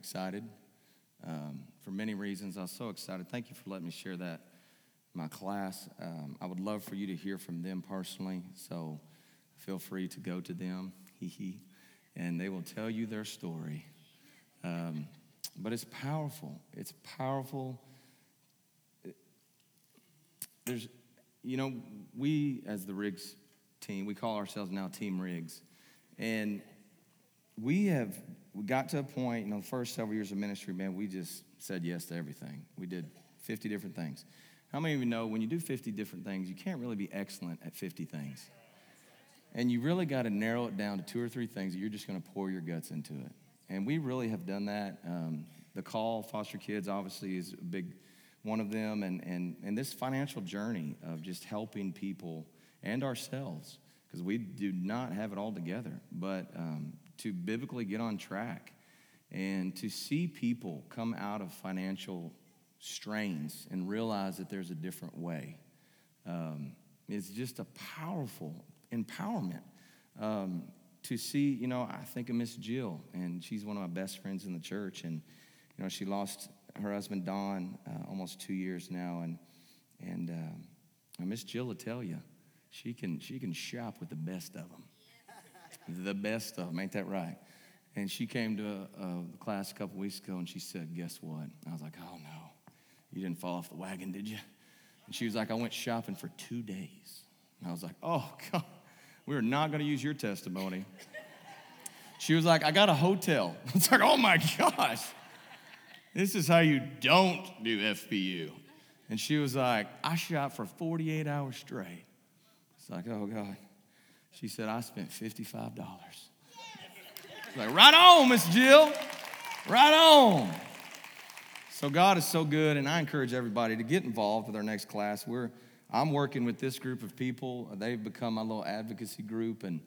excited um, for many reasons. I was so excited. Thank you for letting me share that my class. Um, I would love for you to hear from them personally, so feel free to go to them, hee hee, and they will tell you their story. Um, but it's powerful. It's powerful. There's, you know, we as the Riggs team, we call ourselves now Team Riggs, and we have we got to a point, you know, the first several years of ministry, man, we just said yes to everything. We did 50 different things. How many of you know when you do 50 different things, you can't really be excellent at 50 things? And you really got to narrow it down to two or three things that you're just going to pour your guts into it. And we really have done that. Um, the call, foster kids, obviously, is a big one of them. And, and, and this financial journey of just helping people and ourselves, because we do not have it all together, but um, to biblically get on track and to see people come out of financial strains and realize that there's a different way um, is just a powerful empowerment. Um, to see, you know, I think of Miss Jill, and she's one of my best friends in the church, and you know, she lost her husband Don uh, almost two years now, and and uh, Miss Jill will tell you, she can she can shop with the best of them the best of them. Ain't that right? And she came to uh, a, a class a couple weeks ago and she said, Guess what? I was like, Oh no, you didn't fall off the wagon, did you? And she was like, I went shopping for two days. And I was like, Oh God, we're not going to use your testimony. She was like, I got a hotel. It's like, Oh my gosh, this is how you don't do FPU. And she was like, I shot for 48 hours straight. It's like, Oh God. She said, I spent $55. Like, right on, Miss Jill. Right on. So God is so good, and I encourage everybody to get involved with our next class. We're I'm working with this group of people. They've become my little advocacy group, and,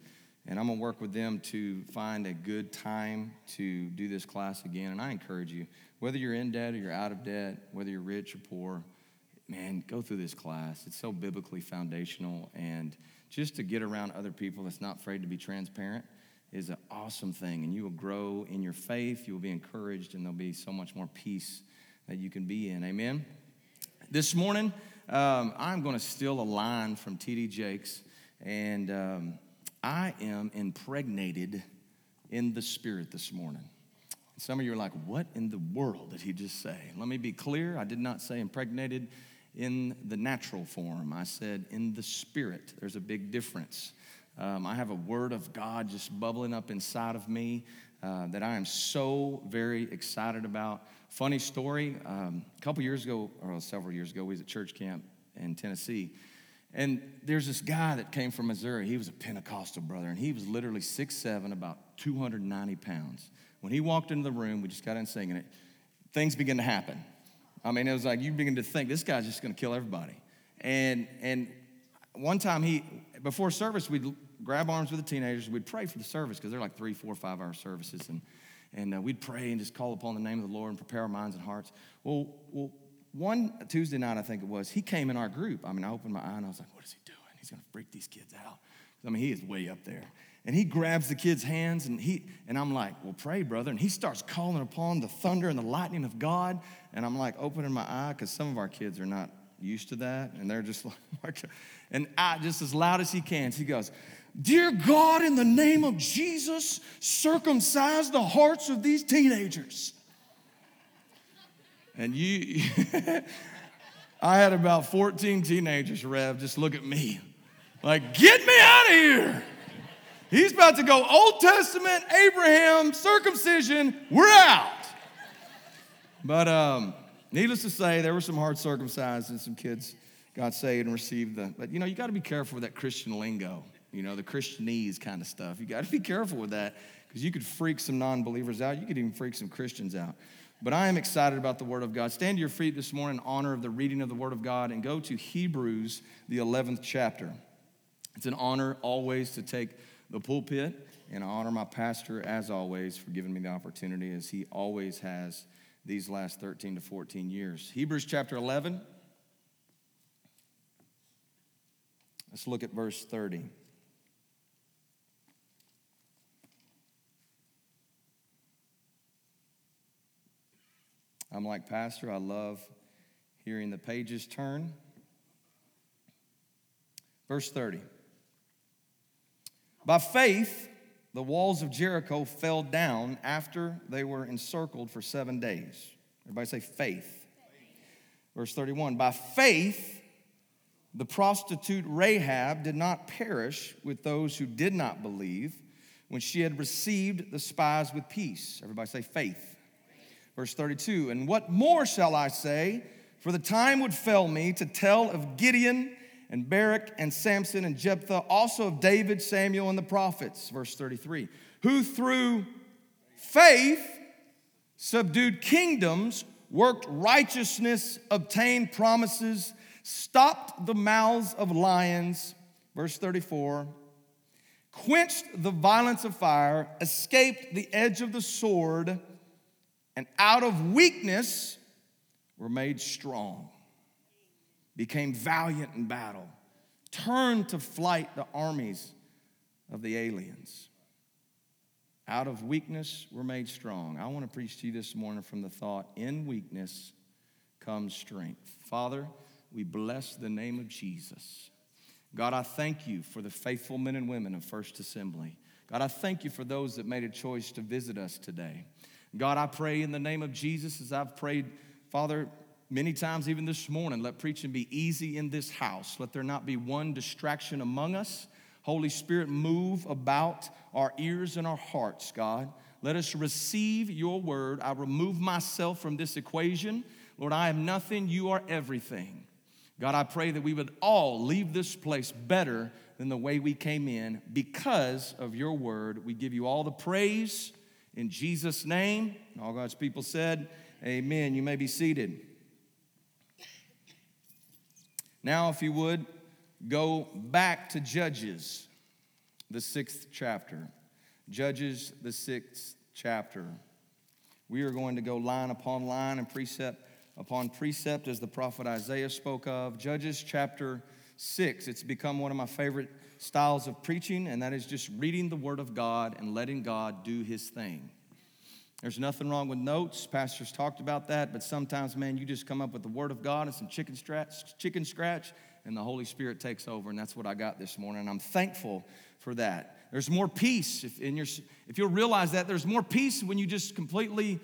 and I'm gonna work with them to find a good time to do this class again. And I encourage you, whether you're in debt or you're out of debt, whether you're rich or poor, man, go through this class. It's so biblically foundational and just to get around other people that's not afraid to be transparent is an awesome thing. And you will grow in your faith, you will be encouraged, and there'll be so much more peace that you can be in. Amen. This morning, um, I'm going to steal a line from T.D. Jakes, and um, I am impregnated in the Spirit this morning. Some of you are like, what in the world did he just say? Let me be clear. I did not say impregnated in the natural form. I said in the spirit. There's a big difference. Um, I have a word of God just bubbling up inside of me uh, that I am so very excited about. Funny story um, a couple years ago, or several years ago, we was at church camp in Tennessee. And there's this guy that came from Missouri. He was a Pentecostal brother, and he was literally six seven, about 290 pounds. When he walked into the room, we just got in singing it, things began to happen. I mean, it was like you begin to think this guy's just going to kill everybody. And and one time he before service we'd grab arms with the teenagers. We'd pray for the service because they're like three, four, five hour services, and and uh, we'd pray and just call upon the name of the Lord and prepare our minds and hearts. Well, well, one Tuesday night I think it was, he came in our group. I mean, I opened my eye and I was like, what is he doing? He's going to freak these kids out. I mean, he is way up there. And he grabs the kid's hands and he and I'm like, well, pray, brother. And he starts calling upon the thunder and the lightning of God. And I'm like opening my eye because some of our kids are not used to that. And they're just like, and I just as loud as he can, he goes, Dear God, in the name of Jesus, circumcise the hearts of these teenagers. And you, I had about 14 teenagers, Rev, just look at me. Like, get me out of here. He's about to go Old Testament, Abraham, circumcision, we're out. But um, needless to say, there were some hard circumcised and some kids got saved and received the. But you know, you got to be careful with that Christian lingo, you know, the Christianese kind of stuff. You got to be careful with that because you could freak some non believers out. You could even freak some Christians out. But I am excited about the Word of God. Stand to your feet this morning in honor of the reading of the Word of God and go to Hebrews, the 11th chapter. It's an honor always to take the pulpit, and I honor my pastor as always for giving me the opportunity, as he always has these last 13 to 14 years. Hebrews chapter 11. Let's look at verse 30. I'm like, Pastor, I love hearing the pages turn. Verse 30. By faith, the walls of Jericho fell down after they were encircled for seven days. Everybody say faith. Verse 31 By faith, the prostitute Rahab did not perish with those who did not believe when she had received the spies with peace. Everybody say faith. Verse 32 And what more shall I say? For the time would fail me to tell of Gideon and Barak and Samson and Jephthah, also of David, Samuel, and the prophets. Verse 33 Who through faith subdued kingdoms, worked righteousness, obtained promises, stopped the mouths of lions. Verse 34 quenched the violence of fire, escaped the edge of the sword, and out of weakness were made strong became valiant in battle, turned to flight the armies of the aliens. Out of weakness, we're made strong. I want to preach to you this morning from the thought in weakness comes strength. Father, we bless the name of Jesus. God, I thank you for the faithful men and women of First Assembly. God, I thank you for those that made a choice to visit us today. God, I pray in the name of Jesus as I've prayed, Father, Many times, even this morning, let preaching be easy in this house. Let there not be one distraction among us. Holy Spirit, move about our ears and our hearts, God. Let us receive your word. I remove myself from this equation. Lord, I am nothing, you are everything. God, I pray that we would all leave this place better than the way we came in because of your word. We give you all the praise in Jesus' name. All God's people said, Amen. You may be seated. Now, if you would, go back to Judges, the sixth chapter. Judges, the sixth chapter. We are going to go line upon line and precept upon precept, as the prophet Isaiah spoke of. Judges chapter 6. It's become one of my favorite styles of preaching, and that is just reading the Word of God and letting God do His thing. There's nothing wrong with notes. Pastors talked about that, but sometimes, man, you just come up with the Word of God and some chicken scratch, chicken scratch, and the Holy Spirit takes over, and that's what I got this morning. And I'm thankful for that. There's more peace if in your if you'll realize that there's more peace when you just completely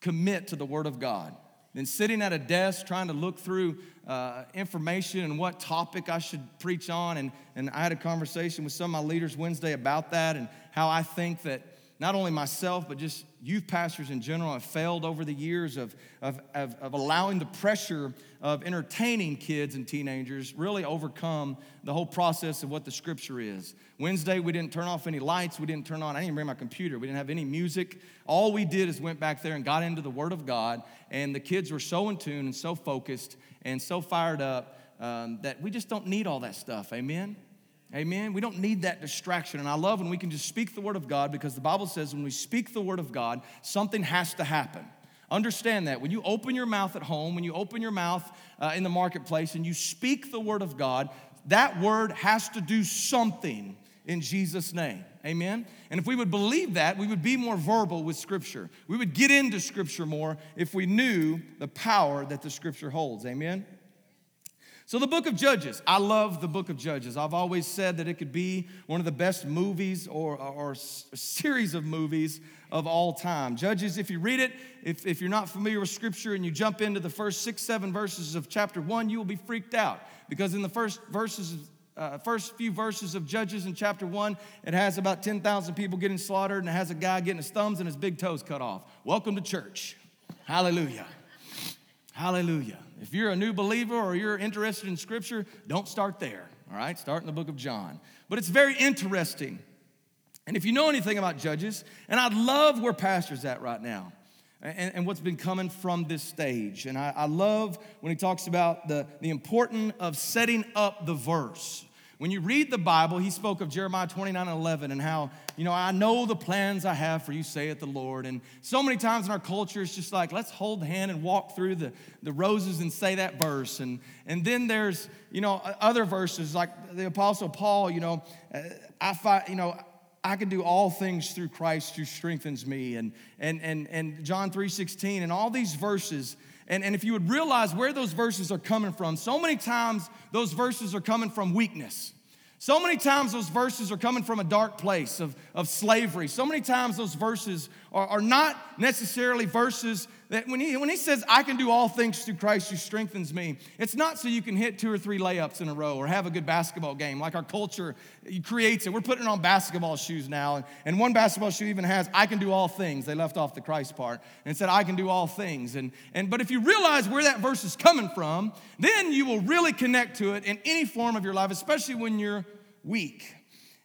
commit to the Word of God than sitting at a desk trying to look through uh, information and what topic I should preach on. And, and I had a conversation with some of my leaders Wednesday about that and how I think that not only myself, but just youth pastors in general have failed over the years of, of, of, of, allowing the pressure of entertaining kids and teenagers really overcome the whole process of what the scripture is. Wednesday, we didn't turn off any lights. We didn't turn on, I didn't bring my computer. We didn't have any music. All we did is went back there and got into the Word of God, and the kids were so in tune and so focused and so fired up um, that we just don't need all that stuff. Amen? Amen. We don't need that distraction. And I love when we can just speak the word of God because the Bible says when we speak the word of God, something has to happen. Understand that. When you open your mouth at home, when you open your mouth uh, in the marketplace and you speak the word of God, that word has to do something in Jesus' name. Amen. And if we would believe that, we would be more verbal with Scripture. We would get into Scripture more if we knew the power that the Scripture holds. Amen. So, the book of Judges, I love the book of Judges. I've always said that it could be one of the best movies or, or, series of movies of all time. Judges, if you read it, if, if you're not familiar with scripture and you jump into the first six, seven verses of chapter one, you will be freaked out because in the first verses, uh, first few verses of Judges in chapter one, it has about 10,000 people getting slaughtered and it has a guy getting his thumbs and his big toes cut off. Welcome to church. Hallelujah. Hallelujah. If you're a new believer or you're interested in scripture, don't start there, all right? Start in the book of John. But it's very interesting. And if you know anything about Judges, and I love where Pastor's at right now. And, and, what's been coming from this stage. And I, I love when he talks about the, the importance of setting up the verse. When you read the Bible, he spoke of Jeremiah 29 and 11 and how, you know, I know the plans I have for you, saith the Lord. And so many times in our culture, it's just like, let's hold the hand and walk through the, the roses and say that verse. And, and then there's, you know, other verses like the Apostle Paul, you know, uh, I fight, you know, I can do all things through Christ who strengthens me, and, and, and, and John 3.16, and all these verses. And, and if you would realize where those verses are coming from, so many times those verses are coming from weakness. So many times those verses are coming from a dark place of, of slavery. So many times those verses are, are not necessarily verses that when he, when he says, I can do all things through Christ who strengthens me, it's not so you can hit two or three layups in a row or have a good basketball game like our culture creates it. We're putting on basketball shoes now. And, and one basketball shoe even has, I can do all things. They left off the Christ part and said, I can do all things. And, and, but if you realize where that verse is coming from, then you will really connect to it in any form of your life, especially when you're weak.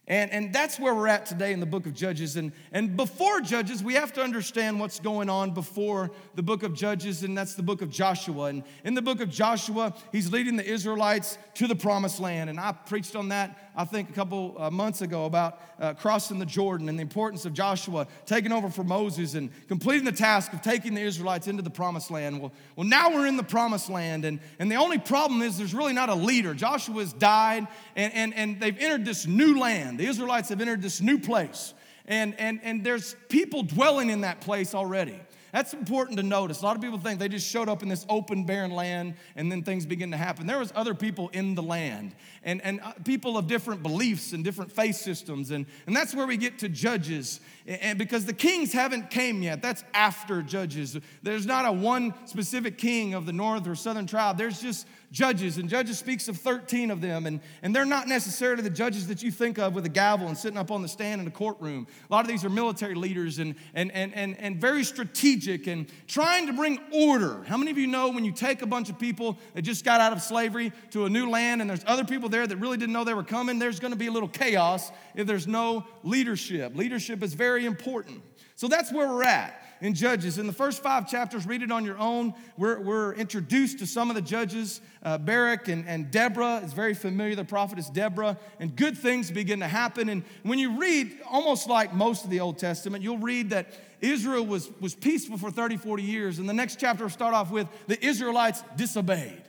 And, and that's where we're at today in the book of Judges. And, and before Judges, we have to understand what's going on before the book of Judges, and that's the book of Joshua. And in the book of Joshua, he's leading the Israelites to the promised land. And I preached on that, I think, a couple uh, months ago about uh, crossing the Jordan and the importance of Joshua taking over for Moses and completing the task of taking the Israelites into the promised land. Well, well now we're in the promised land, and, and the only problem is there's really not a leader. Joshua's died, and, and, and they've entered this new land. The Israelites have entered this new place, and, and, and there's people dwelling in that place already. That's important to notice. A lot of people think they just showed up in this open, barren land and then things begin to happen. There was other people in the land and, and uh, people of different beliefs and different faith systems. And, and that's where we get to Judges. And because the kings haven't came yet. That's after Judges. There's not a one specific king of the north or southern tribe. There's just judges, and Judges speaks of 13 of them, and, and they're not necessarily the judges that you think of with a gavel and sitting up on the stand in a courtroom. A lot of these are military leaders and, and, and, and, and very strategic and trying to bring order. How many of you know when you take a bunch of people that just got out of slavery to a new land, and there's other people there that really didn't know they were coming, there's gonna be a little chaos if there's no leadership. Leadership is very important. So that's where we're at in Judges. In the first five chapters, read it on your own. We're, we're introduced to some of the judges. Uh, Barak and, and Deborah is very familiar. The prophet is Deborah. And good things begin to happen. And when you read, almost like most of the Old Testament, you'll read that Israel was, was peaceful for 30, 40 years. And the next chapter will start off with the Israelites disobeyed.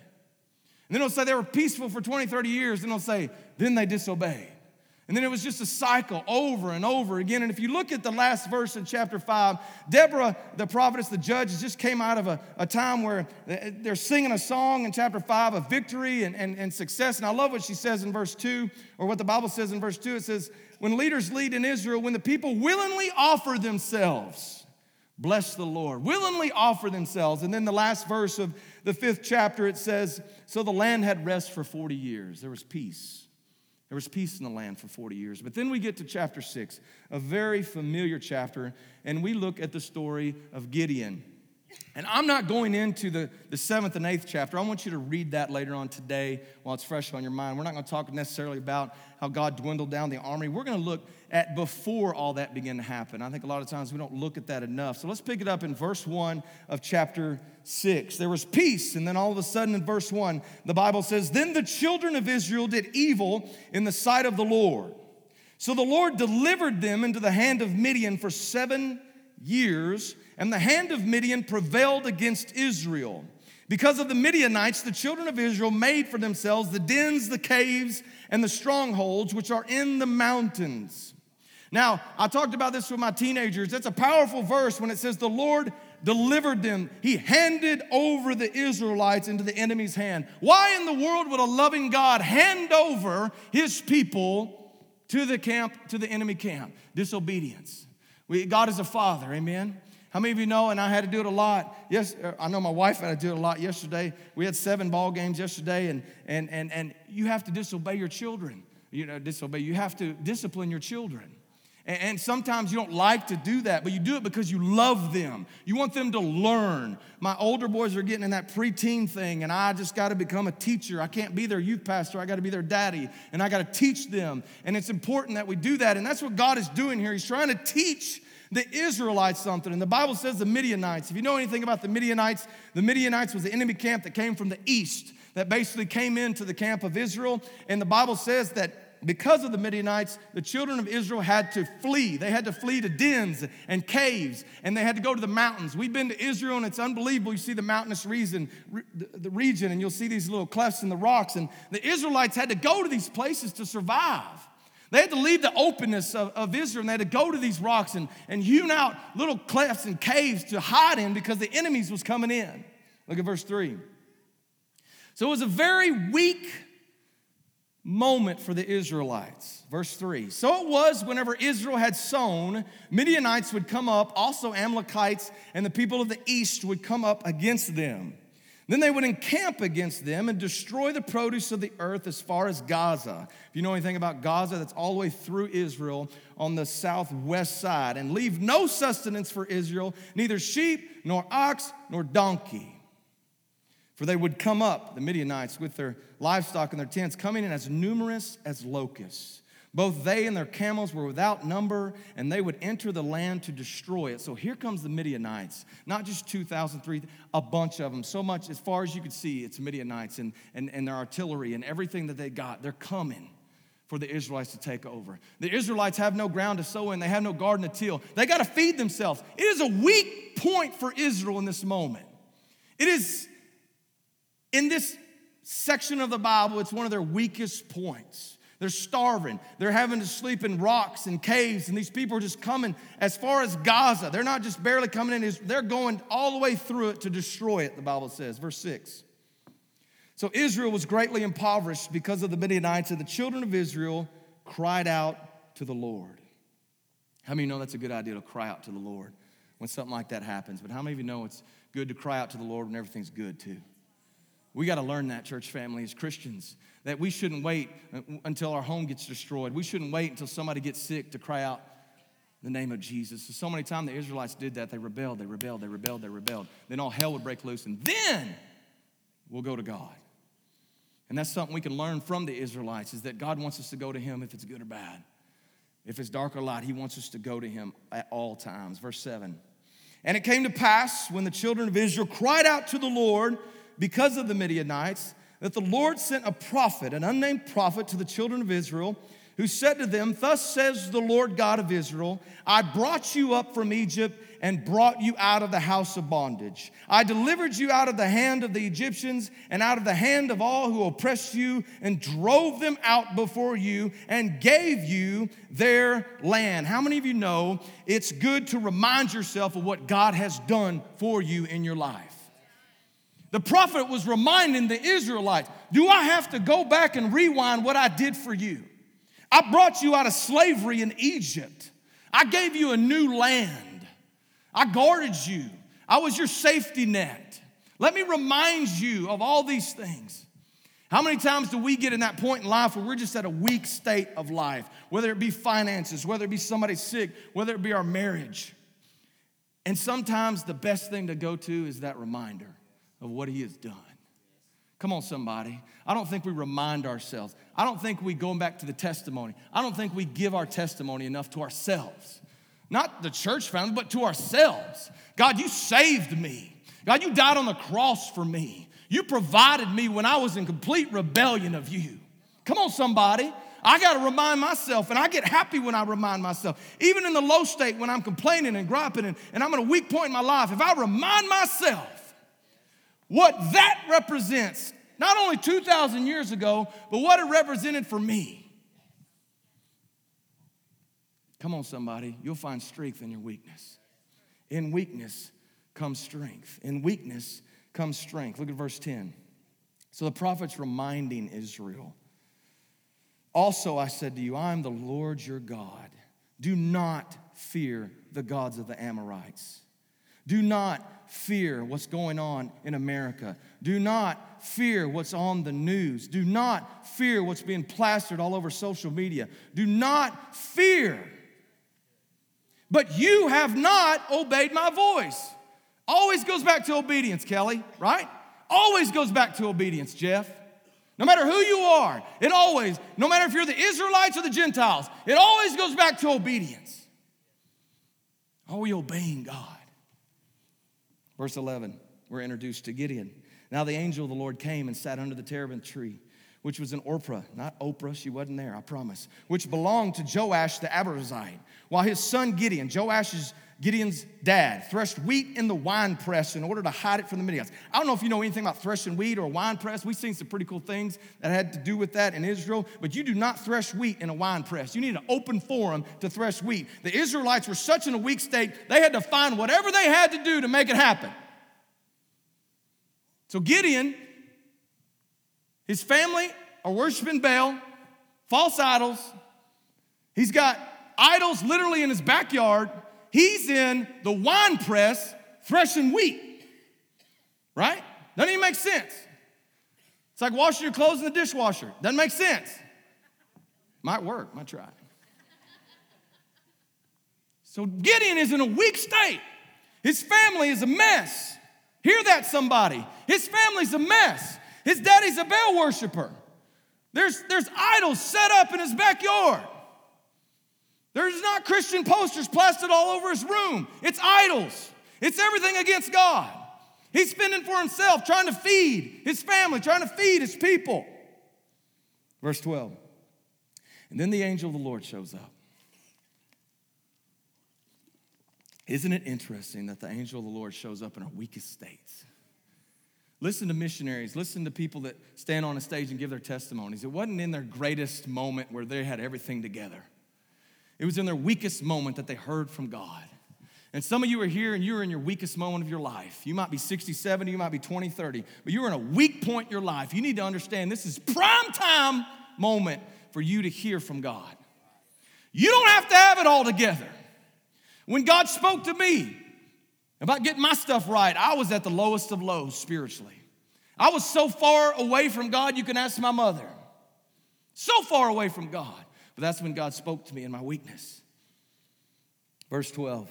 And then it'll say they were peaceful for 20, 30 years. And it'll say, then they disobeyed. And then it was just a cycle over and over again. And if you look at the last verse in chapter 5, Deborah, the prophetess, the judge, just came out of a, a time where they're singing a song in chapter 5 of victory and, and, and success. And I love what she says in verse 2, or what the Bible says in verse 2. It says, When leaders lead in Israel, when the people willingly offer themselves, bless the Lord, willingly offer themselves. And then the last verse of the fifth chapter, it says, So the land had rest for 40 years, there was peace. There was peace in the land for 40 years. But then we get to chapter 6, a very familiar chapter, and we look at the story of Gideon. And I'm not going into the, the seventh and eighth chapter. I want you to read that later on today while it's fresh on your mind. We're not going to talk necessarily about how God dwindled down the army. We're going to look at before all that began to happen. I think a lot of times we don't look at that enough. So let's pick it up in verse 1 of chapter 6. There was peace, and then all of a sudden in verse 1, the Bible says, Then the children of Israel did evil in the sight of the Lord. So the Lord delivered them into the hand of Midian for seven years and the hand of Midian prevailed against Israel. Because of the Midianites, the children of Israel made for themselves the dens, the caves, and the strongholds which are in the mountains. Now, I talked about this with my teenagers. It's a powerful verse when it says, The Lord delivered them. He handed over the Israelites into the enemy's hand. Why in the world would a loving God hand over his people to the camp, to the enemy camp? Disobedience. We, God is a father, amen? How many of you know, and I had to do it a lot. Yes, uh, I know my wife had to do it a lot yesterday. We had seven ball games yesterday, and, and, and, and you have to disobey your children. You know, disobey, you have to discipline your children. And, sometimes you don't like to do that, but you do it because you love them. You want them to learn. My older boys are getting in that preteen thing, and I just got to become a teacher. I can't be their youth pastor, I got to be their daddy, and I got to teach them. And it's important that we do that, and that's what God is doing here. He's trying to teach the Israelites something. And the Bible says the Midianites. If you know anything about the Midianites, the Midianites was the enemy camp that came from the east that basically came into the camp of Israel. And the Bible says that because of the Midianites, the children of Israel had to flee. They had to flee to dens and caves, and they had to go to the mountains. We've been to Israel, and it's unbelievable. You see the mountainous region, the region, and you'll see these little clefts in the rocks. And the Israelites had to go to these places to survive. They had to leave the openness of, of Israel and they had to go to these rocks and, and hewn out little clefts and caves to hide in because the enemies was coming in. Look at verse 3. So it was a very weak moment for the Israelites. Verse 3. So it was whenever Israel had sown, Midianites would come up, also Amalekites and the people of the east would come up against them. Then they would encamp against them and destroy the produce of the earth as far as Gaza. If you know anything about Gaza, that's all the way through Israel on the southwest side, and leave no sustenance for Israel, neither sheep, nor ox, nor donkey. For they would come up, the Midianites, with their livestock and their tents, coming in as numerous as locusts. Both they and their camels were without number, and they would enter the land to destroy it. So here comes the Midianites, not just 2,000, 3,000, a bunch of them. So much, as far as you could see, it's Midianites and, and, and their artillery and everything that they got. They're coming for the Israelites to take over. The Israelites have no ground to sow in, they have no garden to till. They got to feed themselves. It is a weak point for Israel in this moment. It is, in this section of the Bible, it's one of their weakest points. They're starving. They're having to sleep in rocks and caves, and these people are just coming as far as Gaza. They're not just barely coming in, they're going all the way through it to destroy it, the Bible says. Verse 6. So Israel was greatly impoverished because of the Midianites, and the children of Israel cried out to the Lord. How many of you know that's a good idea to cry out to the Lord when something like that happens? But how many of you know it's good to cry out to the Lord when everything's good too? We got to learn that, church family, as Christians, that we shouldn't wait until our home gets destroyed. We shouldn't wait until somebody gets sick to cry out the name of Jesus. So, so many times the Israelites did that. They rebelled, they rebelled, they rebelled, they rebelled. Then all hell would break loose, and then we'll go to God. And that's something we can learn from the Israelites is that God wants us to go to Him if it's good or bad. If it's dark or light, He wants us to go to Him at all times. Verse 7. And it came to pass when the children of Israel cried out to the Lord, because of the Midianites that the Lord sent a prophet, an unnamed prophet, to the children of Israel, who said to them, Thus says the Lord God of Israel, I brought you up from Egypt and brought you out of the house of bondage. I delivered you out of the hand of the Egyptians and out of the hand of all who oppressed you, and drove them out before you, and gave you their land. How many of you know it's good to remind yourself of what God has done for you in your life? The prophet was reminding the Israelites Do I have to go back and rewind what I did for you? I brought you out of slavery in Egypt. I gave you a new land. I guarded you. I was your safety net. Let me remind you of all these things. How many times do we get in that point in life where we're just at a weak state of life, whether it be finances, whether it be somebody sick, whether it be our marriage? And sometimes the best thing to go to is that reminder of what he has done. Come on, somebody. I don't think we remind ourselves. I don't think we, going back to the testimony, I don't think we give our testimony enough to ourselves. Not the church family, but to ourselves. God, you saved me. God, you died on the cross for me. You provided me when I was in complete rebellion of you. Come on, somebody. I got to remind myself, and I get happy when I remind myself. Even in the low state, when I'm complaining and griping and, and I'm in a weak point in my life, if I remind myself what that represents, not only 2,000 years ago, but what it represented for me. Come on, somebody. You'll find strength in your weakness. In weakness comes strength. In weakness comes strength. Look at verse 10. So the prophet's reminding Israel. Also, I said to you, I am the Lord your God. Do not fear the gods of the Amorites. Do not fear what's going on in America. Do not fear what's on the news. Do not fear what's being plastered all over social media. Do not fear. But you have not obeyed my voice. Always goes back to obedience, Kelly, right? Always goes back to obedience, Jeff. No matter who you are, it always, no matter if you're the Israelites or the Gentiles, it always goes back to obedience. Are we obeying God? Verse 11, we're introduced to Gideon. Now the angel of the Lord came and sat under the terebinth tree which was an Ophrah, not Oprah, she wasn't there, I promise, which belonged to Joash the Abiezrite, while his son Gideon, Joash's Gideon's dad threshed wheat in the wine press in order to hide it from the Midianites. I don't know if you know anything about threshing wheat or a wine press. We've seen some pretty cool things that had to do with that in Israel, but you do not thresh wheat in a wine press. You need an open forum to thresh wheat. The Israelites were such in a weak state, they had to find whatever they had to do to make it happen. So Gideon, his family are worshiping Baal, false idols. He's got idols literally in his backyard. He's in the wine press threshing wheat. Right? Doesn't even make sense. It's like washing your clothes in the dishwasher. Doesn't make sense. Might work, might try. So Gideon is in a weak state. His family is a mess. Hear that, somebody. His family's a mess. His daddy's a Baal worshiper. There's, there's idols set up in his backyard. There's not Christian posters plastered all over his room. It's idols. It's everything against God. He's spending for himself, trying to feed his family, trying to feed his people. Verse 12. And then the angel of the Lord shows up. Isn't it interesting that the angel of the Lord shows up in our weakest states? Listen to missionaries, listen to people that stand on a stage and give their testimonies. It wasn't in their greatest moment where they had everything together. It was in their weakest moment that they heard from God. And some of you are here and you're in your weakest moment of your life. You might be 60, 70, you might be 20, 30, but you're in a weak point in your life. You need to understand this is prime time moment for you to hear from God. You don't have to have it all together. When God spoke to me about getting my stuff right, I was at the lowest of lows spiritually. I was so far away from God, you can ask my mother. So far away from God. But that's when God spoke to me in my weakness. Verse 12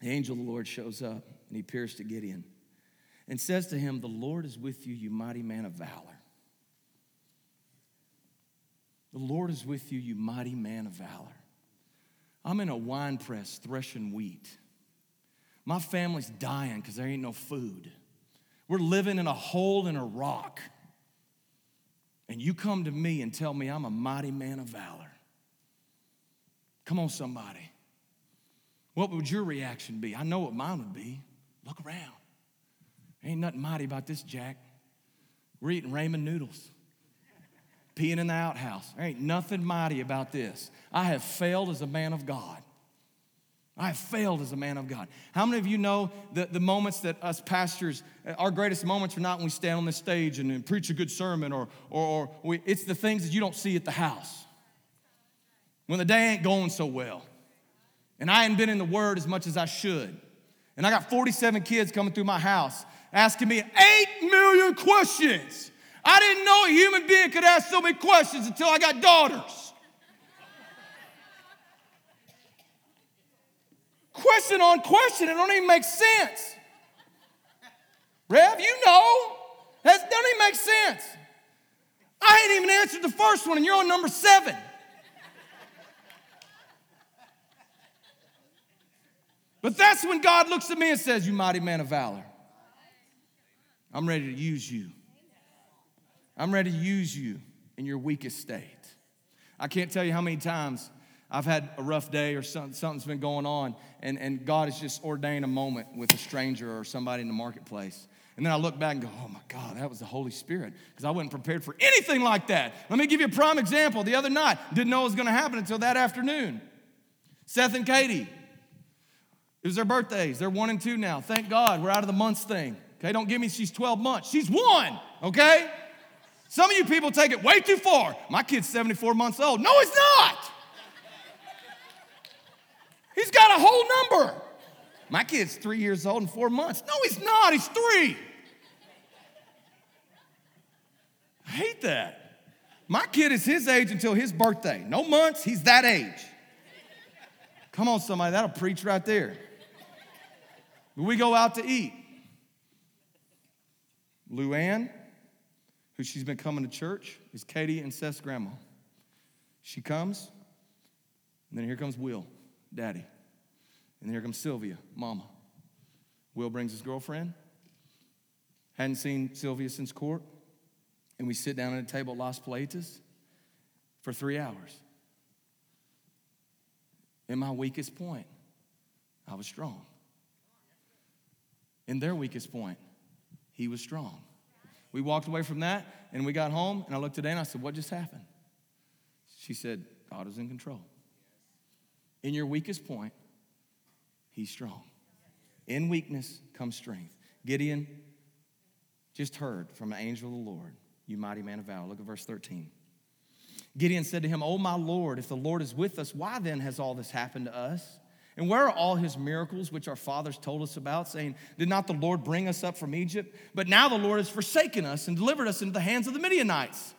The angel of the Lord shows up and he appears to Gideon and says to him, The Lord is with you, you mighty man of valor. The Lord is with you, you mighty man of valor. I'm in a wine press threshing wheat. My family's dying because there ain't no food. We're living in a hole in a rock and you come to me and tell me I'm a mighty man of valor. Come on, somebody. What would your reaction be? I know what mine would be. Look around. Ain't nothing mighty about this, Jack. We're eating ramen noodles, peeing in the outhouse. There ain't nothing mighty about this. I have failed as a man of God. I have failed as a man of God. How many of you know the, the moments that us pastors, uh, our greatest moments are not when we stand on this stage and, and preach a good sermon, or, or, or we, it's the things that you don't see at the house. When the day ain't going so well, and I ain't been in the Word as much as I should, and I got 47 kids coming through my house asking me 8 million questions. I didn't know a human being could ask so many questions until I got daughters. Question on question. It don't even make sense. Rev, you know. That doesn't even make sense. I ain't even answered the first one, and you're on number seven. But that's when God looks at me and says, You mighty man of valor. I'm ready to use you. I'm ready to use you in your weakest state. I can't tell you how many times I've had a rough day or something, something's been going on, and, and God has just ordained a moment with a stranger or somebody in the marketplace. And then I look back and go, oh my God, that was the Holy Spirit, because I wasn't prepared for anything like that. Let me give you a prime example. The other night, didn't know it was going to happen until that afternoon. Seth and Katie, it was their birthdays. They're one and two now. Thank God we're out of the months thing. Okay, don't give me she's 12 months. She's one, okay? Some of you people take it way too far. My kid's 74 months old. No, he's not. He's got a whole number. My kid's three years old and four months. No, he's not. He's three. I hate that. My kid is his age until his birthday. No months, he's that age. Come on, somebody, that'll preach right there. We go out to eat. Luann, who she's been coming to church, is Katie and Seth's grandma. She comes, and then here comes Will daddy. And here comes Sylvia, mama. Will brings his girlfriend. Hadn't seen Sylvia since court. And we sit down at a table at Las Platas for three hours. In my weakest point, I was strong. In their weakest point, he was strong. We walked away from that and we got home, and I looked at Anna and I said, What just happened? She said, God is in control. In your weakest point, he's strong. In weakness comes strength. Gideon just heard from an angel of the Lord, you mighty man of valor. Look at verse 13. Gideon said to him, Oh, my Lord, if the Lord is with us, why then has all this happened to us? And where are all his miracles which our fathers told us about, saying, Did not the Lord bring us up from Egypt? But now the Lord has forsaken us and delivered us into the hands of the Midianites.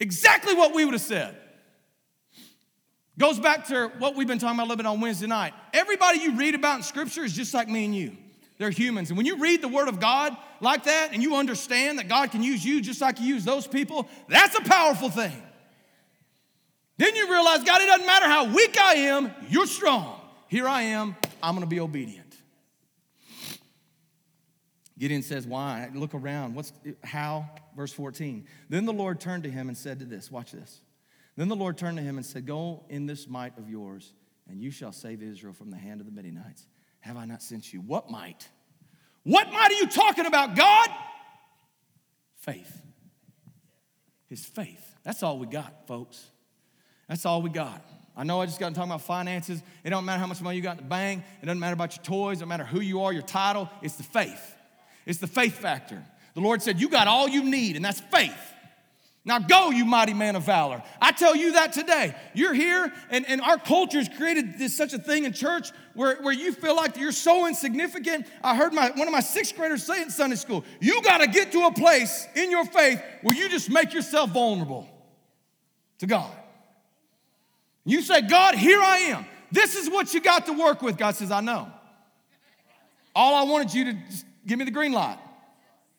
Exactly what we would have said. Goes back to what we've been talking about a little bit on Wednesday night. Everybody you read about in Scripture is just like me and you. They're humans. And when you read the Word of God like that and you understand that God can use you just like He used those people, that's a powerful thing. Then you realize, God, it doesn't matter how weak I am, you're strong. Here I am, I'm gonna be obedient. Gideon says, Why? Look around. What's how? Verse 14. Then the Lord turned to him and said to this, watch this. Then the Lord turned to him and said, Go in this might of yours, and you shall save Israel from the hand of the Midianites. Have I not sent you? What might? What might are you talking about, God? Faith. His faith. That's all we got, folks. That's all we got. I know I just got to talk about finances. It don't matter how much money you got in the bank. It doesn't matter about your toys. It doesn't matter who you are, your title. It's the faith. It's the faith factor. The Lord said, You got all you need, and that's faith. Now go, you mighty man of valor. I tell you that today. You're here, and, and our culture has created this such a thing in church where, where you feel like you're so insignificant. I heard my, one of my sixth graders say in Sunday school, you got to get to a place in your faith where you just make yourself vulnerable to God. You say, God, here I am. This is what you got to work with. God says, I know. All I wanted you to give me the green light.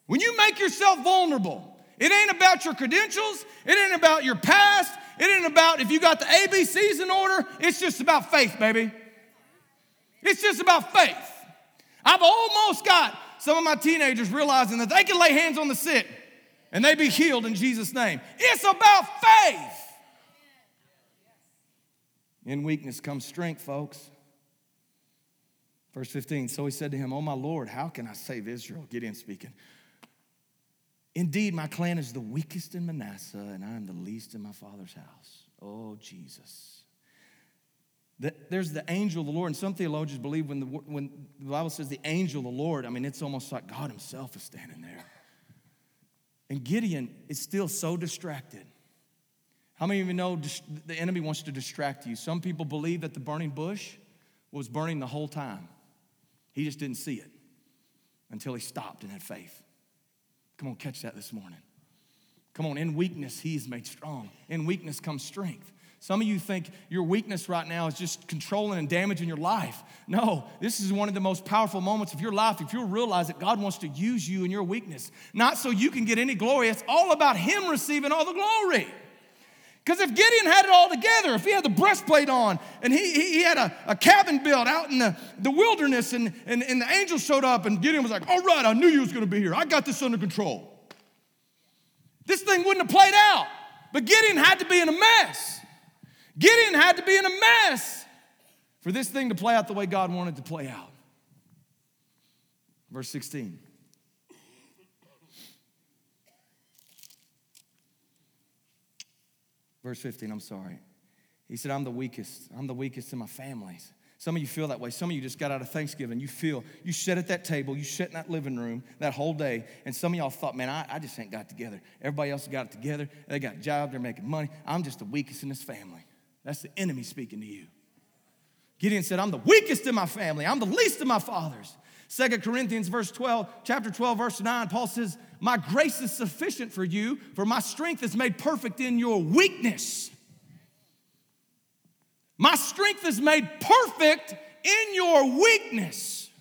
When you make yourself vulnerable, it ain't about your credentials, it ain't about your past, it ain't about if you got the ABCs in order. It's just about faith, baby. It's just about faith. I've almost got some of my teenagers realizing that they can lay hands on the sick and they be healed in Jesus' name. It's about faith. In weakness comes strength, folks. Verse 15 So he said to him, Oh, my Lord, how can I save Israel? Gideon speaking. Indeed, my clan is the weakest in Manasseh, and I am the least in my father's house. Oh, Jesus. There's the angel of the Lord, and some theologians believe when the, when the Bible says the angel of the Lord, I mean, it's almost like God Himself is standing there. And Gideon is still so distracted. How many of you know the enemy wants to distract you? Some people believe that the burning bush was burning the whole time. He just didn't see it until he stopped and had faith. Come on, catch that this morning. Come on, in weakness, he is made strong. In weakness comes strength. Some of you think your weakness right now is just controlling and damaging your life. No, this is one of the most powerful moments of your life if you realize that God wants to use you in your weakness. Not so you can get any glory, it's all about Him receiving all the glory. Because if Gideon had it all together, if he had the breastplate on and he, he, he had a, a, cabin built out in the, the wilderness and, and, and the angel showed up and Gideon was like, all right, I knew you was going to be here. I got this under control. This thing wouldn't have played out. But Gideon had to be in a mess. Gideon had to be in a mess for this thing to play out the way God wanted to play out. Verse 16. Verse 15, I'm sorry. He said, I'm the weakest. I'm the weakest in my families. Some of you feel that way. Some of you just got out of Thanksgiving. You feel, you sit at that table, you sit in that living room that whole day, and some of y'all thought, man, I, I just ain't got together. Everybody else got it together. They got a job, they're making money. I'm just the weakest in this family. That's the enemy speaking to you. Gideon said, I'm the weakest in my family. I'm the least of my fathers. Second Corinthians verse 12, chapter 12, verse 9, Paul says, My grace is sufficient for you, for my strength is made perfect in your weakness. My strength is made perfect in your weakness.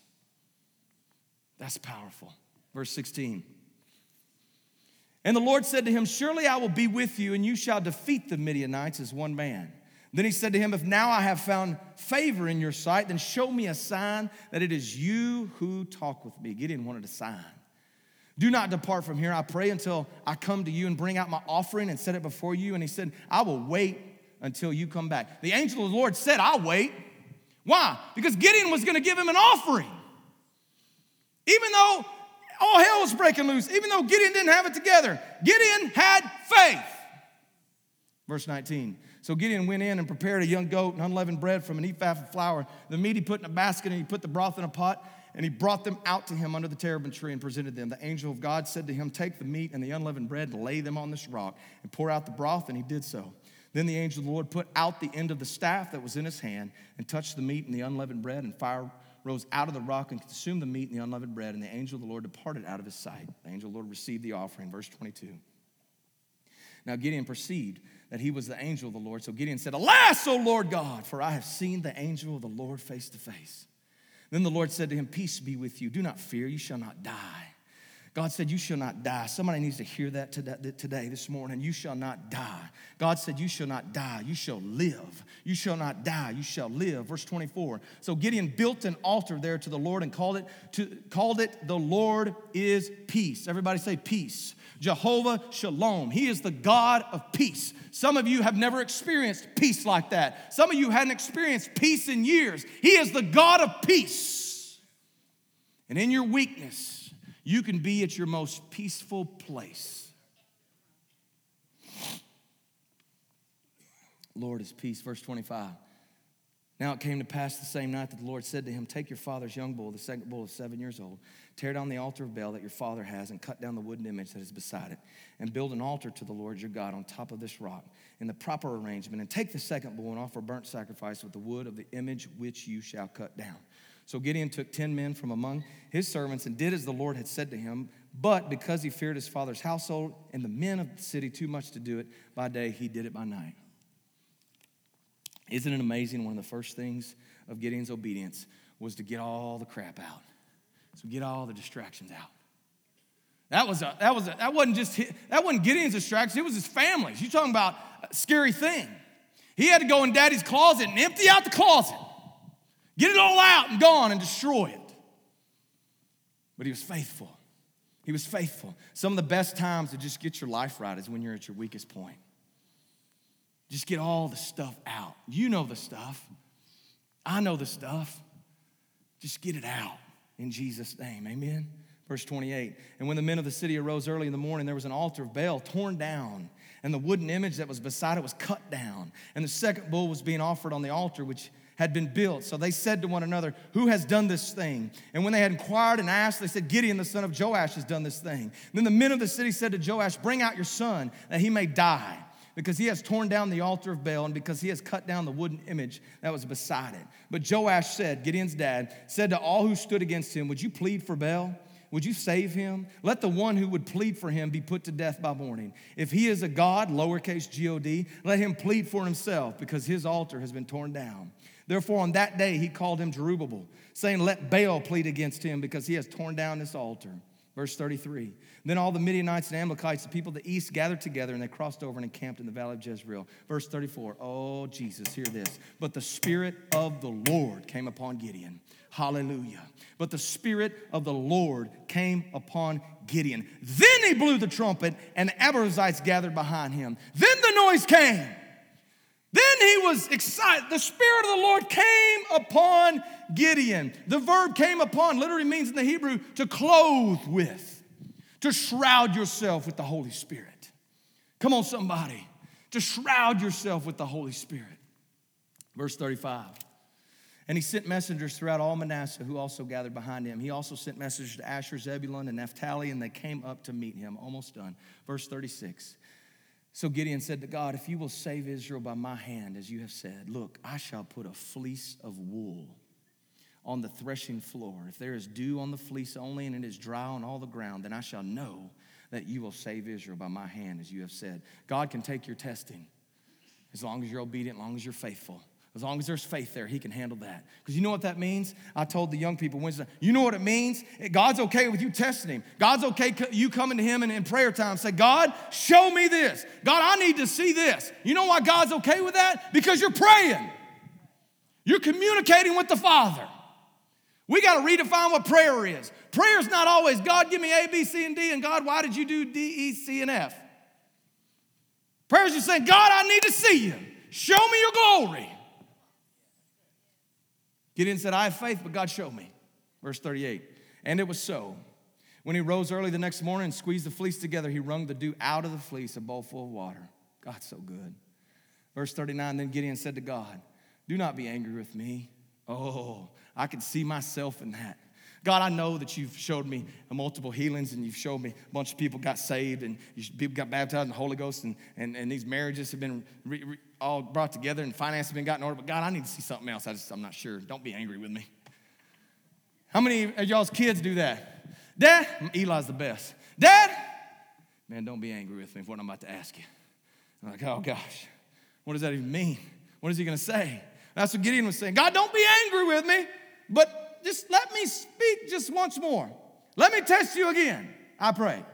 That's powerful. Verse 16. And the Lord said to him, Surely I will be with you, and you shall defeat the Midianites as one man. Then he said to him, If now I have found favor in your sight, then show me a sign that it is you who talk with me. Gideon wanted a sign. Do not depart from here, I pray, until I come to you and bring out my offering and set it before you. And he said, I will wait until you come back. The angel of the Lord said, I'll wait. Why? Because Gideon was going to give him an offering. Even though all hell was breaking loose, even though Gideon didn't have it together, Gideon had faith. Verse 19. So Gideon went in and prepared a young goat and unleavened bread from an ephah of flour. The meat he put in a basket and he put the broth in a pot and he brought them out to him under the terebinth tree and presented them. The angel of God said to him, Take the meat and the unleavened bread and lay them on this rock and pour out the broth, and he did so. Then the angel of the Lord put out the end of the staff that was in his hand and touched the meat and the unleavened bread, and fire rose out of the rock and consumed the meat and the unleavened bread, and the angel of the Lord departed out of his sight. The angel of the Lord received the offering. Verse 22. Now Gideon perceived that he was the angel of the Lord. So Gideon said, Alas, O Lord God, for I have seen the angel of the Lord face to face. Then the Lord said to him, Peace be with you. Do not fear, you shall not die. God said, You shall not die. Somebody needs to hear that today, this morning. You shall not die. God said, You shall not die. You shall live. You shall not die. You shall live. Verse 24. So Gideon built an altar there to the Lord and called it, to, called it The Lord is Peace. Everybody say peace. Jehovah Shalom. He is the God of peace. Some of you have never experienced peace like that. Some of you hadn't experienced peace in years. He is the God of peace. And in your weakness, you can be at your most peaceful place. Lord is peace. Verse 25. Now it came to pass the same night that the Lord said to him, Take your father's young bull, the second bull of seven years old, tear down the altar of Baal that your father has, and cut down the wooden image that is beside it, and build an altar to the Lord your God on top of this rock in the proper arrangement. And take the second bull and offer burnt sacrifice with the wood of the image which you shall cut down. So Gideon took ten men from among his servants and did as the Lord had said to him. But because he feared his father's household and the men of the city too much to do it by day, he did it by night. Isn't it amazing? One of the first things of Gideon's obedience was to get all the crap out. So get all the distractions out. That was a, that was a, that wasn't just that wasn't Gideon's distractions. It was his family's. You're talking about a scary thing. He had to go in Daddy's closet and empty out the closet, get it all out and gone and destroy it. But he was faithful. He was faithful. Some of the best times to just get your life right is when you're at your weakest point. Just get all the stuff out. You know the stuff. I know the stuff. Just get it out in Jesus' name. Amen. Verse 28 And when the men of the city arose early in the morning, there was an altar of Baal torn down, and the wooden image that was beside it was cut down. And the second bull was being offered on the altar, which had been built. So they said to one another, Who has done this thing? And when they had inquired and asked, they said, Gideon, the son of Joash, has done this thing. Then the men of the city said to Joash, Bring out your son, that he may die because he has torn down the altar of Baal and because he has cut down the wooden image that was beside it. But Joash said, Gideon's dad, said to all who stood against him, Would you plead for Baal? Would you save him? Let the one who would plead for him be put to death by morning. If he is a God, lowercase G O D, let him plead for himself because his altar has been torn down. Therefore, on that day, he called him Jerubbaal, saying, Let Baal plead against him because he has torn down this altar. Verse 33. Then all the Midianites and Amalekites, the people of the east, gathered together and they crossed over and encamped in the valley of Jezreel. Verse 34. Oh, Jesus, hear this. But the Spirit of the Lord came upon Gideon. Hallelujah. But the Spirit of the Lord came upon Gideon. Then he blew the trumpet, and the Abiezrites gathered behind him. Then the noise came. Then he was excited. The Spirit of the Lord came upon Gideon. The verb came upon literally means in the Hebrew to clothe with, to shroud yourself with the Holy Spirit. Come on, somebody, to shroud yourself with the Holy Spirit. Verse 35. And he sent messengers throughout all Manasseh, who also gathered behind him. He also sent messengers to Asher, Zebulun, and Naphtali, and they came up to meet him. Almost done. Verse 36. So Gideon said to God, If you will save Israel by my hand, as you have said, look, I shall put a fleece of wool on the threshing floor. If there is dew on the fleece only and it is dry on all the ground, then I shall know that you will save Israel by my hand, as you have said. God can take your testing as long as you're obedient, as long as you're faithful. As long as there's faith there, he can handle that. Because you know what that means? I told the young people Wednesday, you know what it means? God's okay with you testing him. God's okay you coming to him and in prayer time say, God, show me this. God, I need to see this. You know why God's okay with that? Because you're praying. You're communicating with the Father. We got to redefine what prayer is. Prayer is not always, God, give me A, B, C, and D, and God, why did you do D, E, C, and F? Prayer is just saying, God, I need to see you. Show me your glory. Gideon said, I have faith, but God showed me. Verse 38. And it was so. When he rose early the next morning and squeezed the fleece together, he wrung the dew out of the fleece, a bowl full of water. God's so good. Verse 39 Then Gideon said to God, Do not be angry with me. Oh, I can see myself in that. God, I know that you've showed me multiple healings and you've showed me a bunch of people got saved and people got baptized in the Holy Ghost and, and, and these marriages have been re, re, all brought together and finances have been gotten in order. But God, I need to see something else. I just, I'm not sure. Don't be angry with me. How many of y'all's kids do that? Dad, Eli's the best. Dad, man, don't be angry with me for what I'm about to ask you. I'm like, oh gosh, what does that even mean? What is he going to say? That's what Gideon was saying. God, don't be angry with me, but just let me speak just once more. Let me test you again. I pray.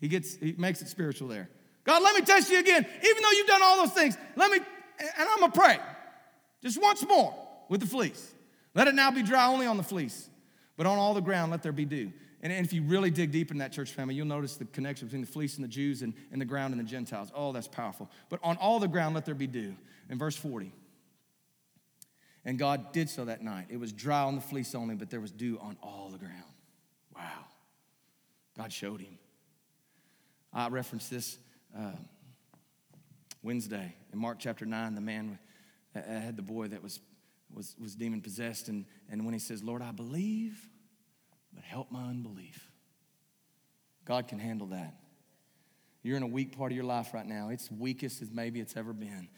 He gets he makes it spiritual there. God, let me test you again. Even though you've done all those things, let me and I'm gonna pray. Just once more with the fleece. Let it now be dry only on the fleece, but on all the ground let there be dew. And, and if you really dig deep in that church family, you'll notice the connection between the fleece and the Jews and, and the ground and the Gentiles. Oh, that's powerful. But on all the ground let there be dew. In verse 40, and God did so that night. It was dry on the fleece only, but there was dew on all the ground. Wow. God showed him. I referenced this uh, Wednesday in Mark chapter 9. The man had the boy that was, was, was demon possessed. And, and when he says, Lord, I believe, but help my unbelief, God can handle that. You're in a weak part of your life right now. It's weakest as maybe it's ever been.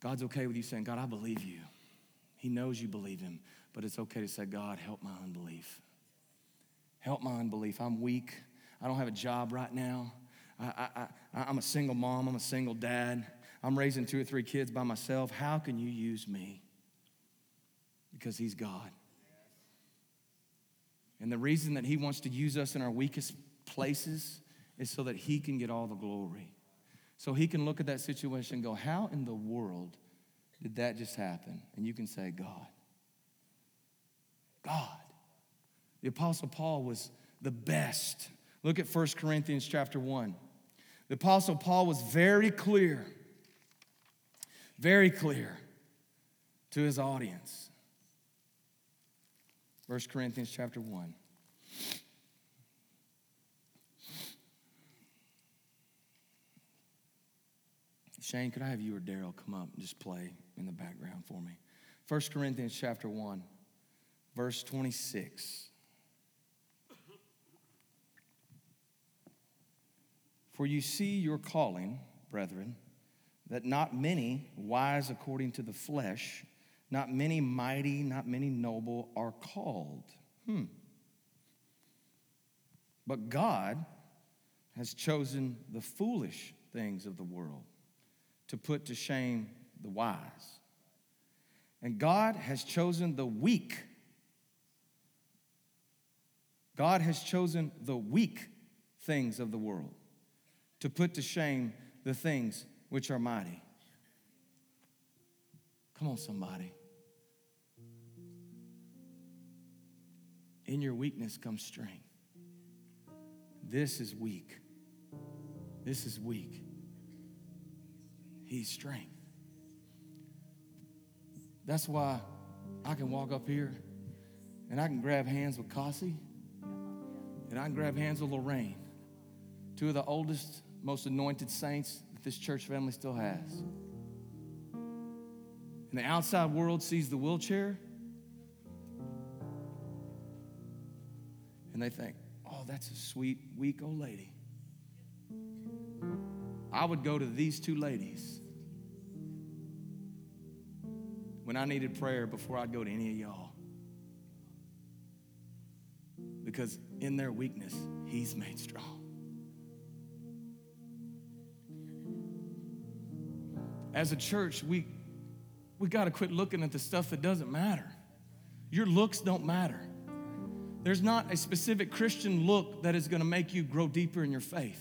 God's okay with you saying, God, I believe you. He knows you believe him, but it's okay to say, God, help my unbelief. Help my unbelief. I'm weak. I don't have a job right now. I, I, I'm a single mom. I'm a single dad. I'm raising two or three kids by myself. How can you use me? Because He's God. And the reason that He wants to use us in our weakest places is so that He can get all the glory. So He can look at that situation and go, How in the world did that just happen? And you can say, God. God. The Apostle Paul was the best. Look at 1 Corinthians chapter 1. The Apostle Paul was very clear, very clear to his audience. 1 Corinthians chapter 1. Shane, could I have you or Daryl come up and just play in the background for me? 1 Corinthians chapter 1, verse 26. For you see your calling, brethren, that not many wise according to the flesh, not many mighty, not many noble are called. Hmm. But God has chosen the foolish things of the world to put to shame the wise. And God has chosen the weak. God has chosen the weak things of the world to put to shame the things which are mighty. Come on, somebody. In your weakness comes strength. This is weak. This is weak. He's strength. That's why I can walk up here and I can grab hands with Cassie and I can grab hands with Lorraine, two of the oldest, most anointed saints that this church family still has. And the outside world sees the wheelchair and they think, oh, that's a sweet, weak old lady. I would go to these two ladies when I needed prayer before I'd go to any of y'all. Because in their weakness, He's made strong. As a church, we, we got to quit looking at the stuff that doesn't matter. Your looks don't matter. There's not a specific Christian look that is going to make you grow deeper in your faith.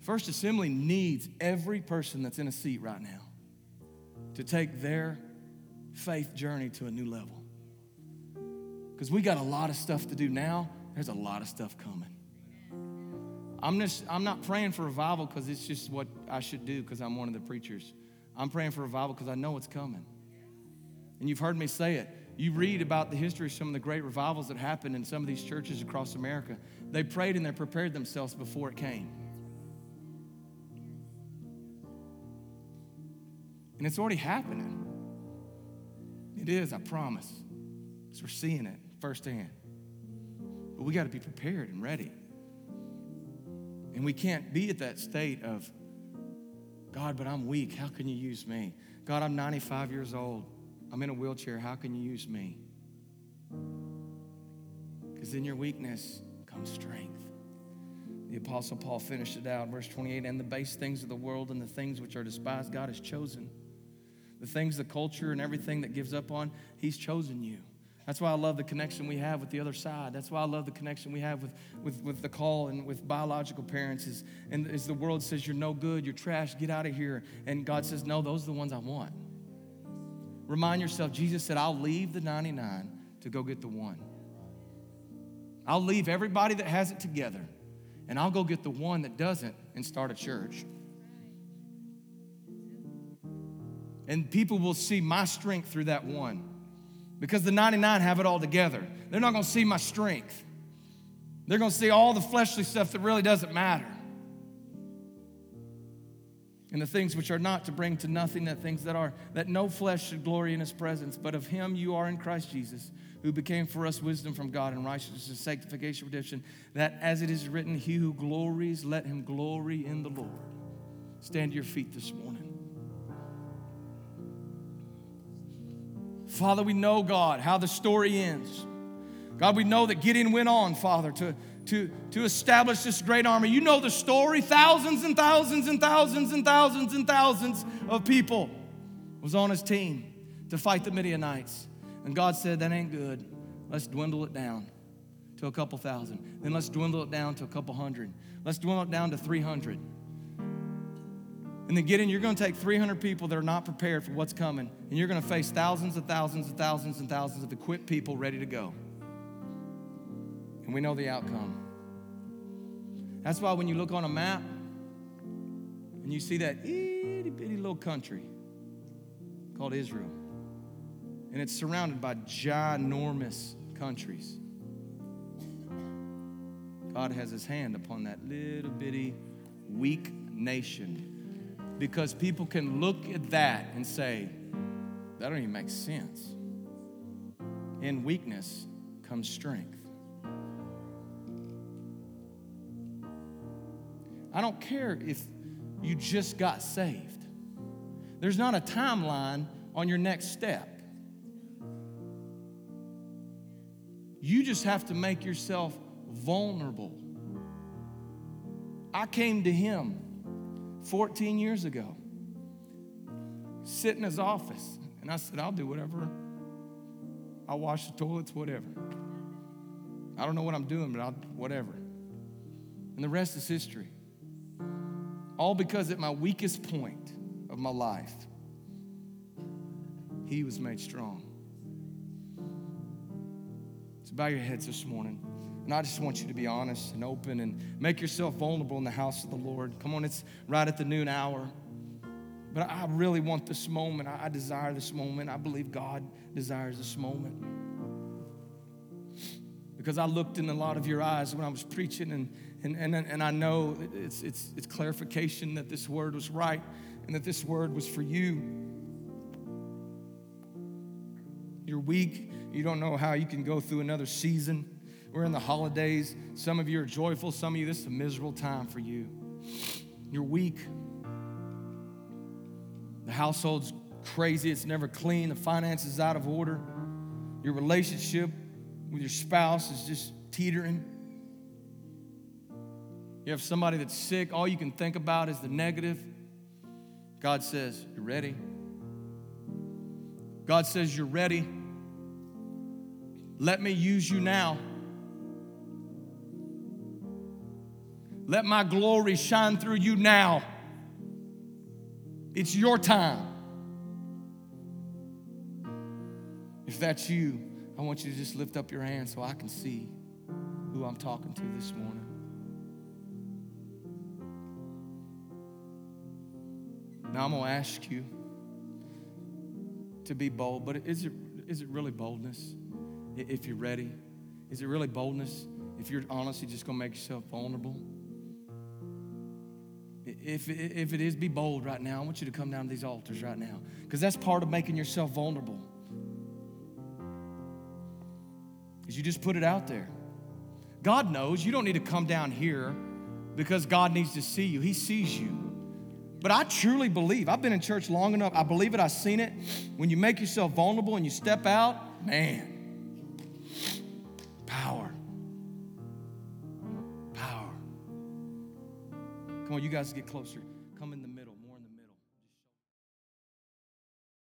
First Assembly needs every person that's in a seat right now to take their faith journey to a new level. Because we got a lot of stuff to do now, there's a lot of stuff coming. I'm just I'm not praying for revival because it's just what I should do because I'm one of the preachers. I'm praying for revival because I know it's coming. And you've heard me say it. You read about the history of some of the great revivals that happened in some of these churches across America. They prayed and they prepared themselves before it came. And it's already happening. It is, I promise. Because we're seeing it firsthand. But we got to be prepared and ready. And we can't be at that state of, God, but I'm weak. How can you use me? God, I'm 95 years old. I'm in a wheelchair. How can you use me? Because in your weakness comes strength. The Apostle Paul finished it out, verse 28 and the base things of the world and the things which are despised, God has chosen. The things, the culture, and everything that gives up on, He's chosen you. That's why I love the connection we have with the other side. That's why I love the connection we have with, with, with the call and with biological parents. Is, and as the world says, you're no good, you're trash, get out of here. And God says, no, those are the ones I want. Remind yourself, Jesus said, I'll leave the 99 to go get the one. I'll leave everybody that has it together, and I'll go get the one that doesn't and start a church. And people will see my strength through that one because the 99 have it all together. They're not going to see my strength. They're going to see all the fleshly stuff that really doesn't matter. And the things which are not to bring to nothing, that things that are, that no flesh should glory in his presence, but of him you are in Christ Jesus, who became for us wisdom from God and righteousness, and sanctification, redemption, that as it is written, he who glories, let him glory in the Lord. Stand to your feet this morning. Father, we know, God, how the story ends. God, we know that Gideon went on, Father, to, to, to establish this great army. You know the story thousands and thousands and thousands and thousands and thousands of people was on his team to fight the Midianites. And God said, That ain't good. Let's dwindle it down to a couple thousand. Then let's dwindle it down to a couple hundred. Let's dwindle it down to 300. And then Gideon, you're going to take 300 people that are not prepared for what's coming, and you're going to face thousands and thousands and thousands and thousands of equipped people ready to go. And we know the outcome. That's why when you look on a map and you see that itty bitty little country called Israel, and it's surrounded by ginormous countries, God has his hand upon that little bitty weak nation because people can look at that and say, that don't even make sense. In weakness comes strength. I don't care if you just got saved. There's not a timeline on your next step. You just have to make yourself vulnerable. I came to him 14 years ago. Sit in his office. And I said, I'll do whatever. I'll wash the toilets, whatever. I don't know what I'm doing, but I'll whatever. And the rest is history. All because at my weakest point of my life, he was made strong. So bow your heads this morning. And I just want you to be honest and open and make yourself vulnerable in the house of the Lord. Come on, it's right at the noon hour. But I really want this moment. I desire this moment. I believe God desires this moment. Because I looked in a lot of your eyes when I was preaching, and, and, and, and I know it's, it's, it's clarification that this word was right and that this word was for you. You're weak. You don't know how you can go through another season. We're in the holidays. Some of you are joyful. Some of you, this is a miserable time for you. You're weak. The household's crazy. It's never clean. The finances out of order. Your relationship with your spouse is just teetering. You have somebody that's sick. All you can think about is the negative. God says, You're ready. God says, You're ready. Let me use you now. Let my glory shine through you now. It's your time. If that's you, I want you to just lift up your hand so I can see who I'm talking to this morning. Now I'm going to ask you to be bold, but is it, is it really boldness? If you're ready, is it really boldness if you're honestly just going to make yourself vulnerable? If, if it is, be bold right now. I want you to come down to these altars right now because that's part of making yourself vulnerable. Is you just put it out there. God knows you don't need to come down here because God needs to see you. He sees you. But I truly believe, I've been in church long enough, I believe it, I've seen it. When you make yourself vulnerable and you step out, man, Come on, you guys get closer.